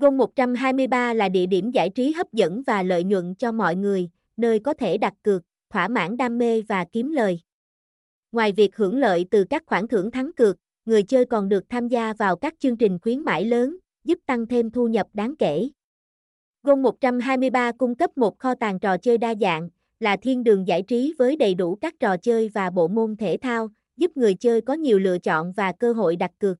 Gôn 123 là địa điểm giải trí hấp dẫn và lợi nhuận cho mọi người, nơi có thể đặt cược, thỏa mãn đam mê và kiếm lời. Ngoài việc hưởng lợi từ các khoản thưởng thắng cược, người chơi còn được tham gia vào các chương trình khuyến mãi lớn, giúp tăng thêm thu nhập đáng kể. Gôn 123 cung cấp một kho tàng trò chơi đa dạng, là thiên đường giải trí với đầy đủ các trò chơi và bộ môn thể thao, giúp người chơi có nhiều lựa chọn và cơ hội đặt cược.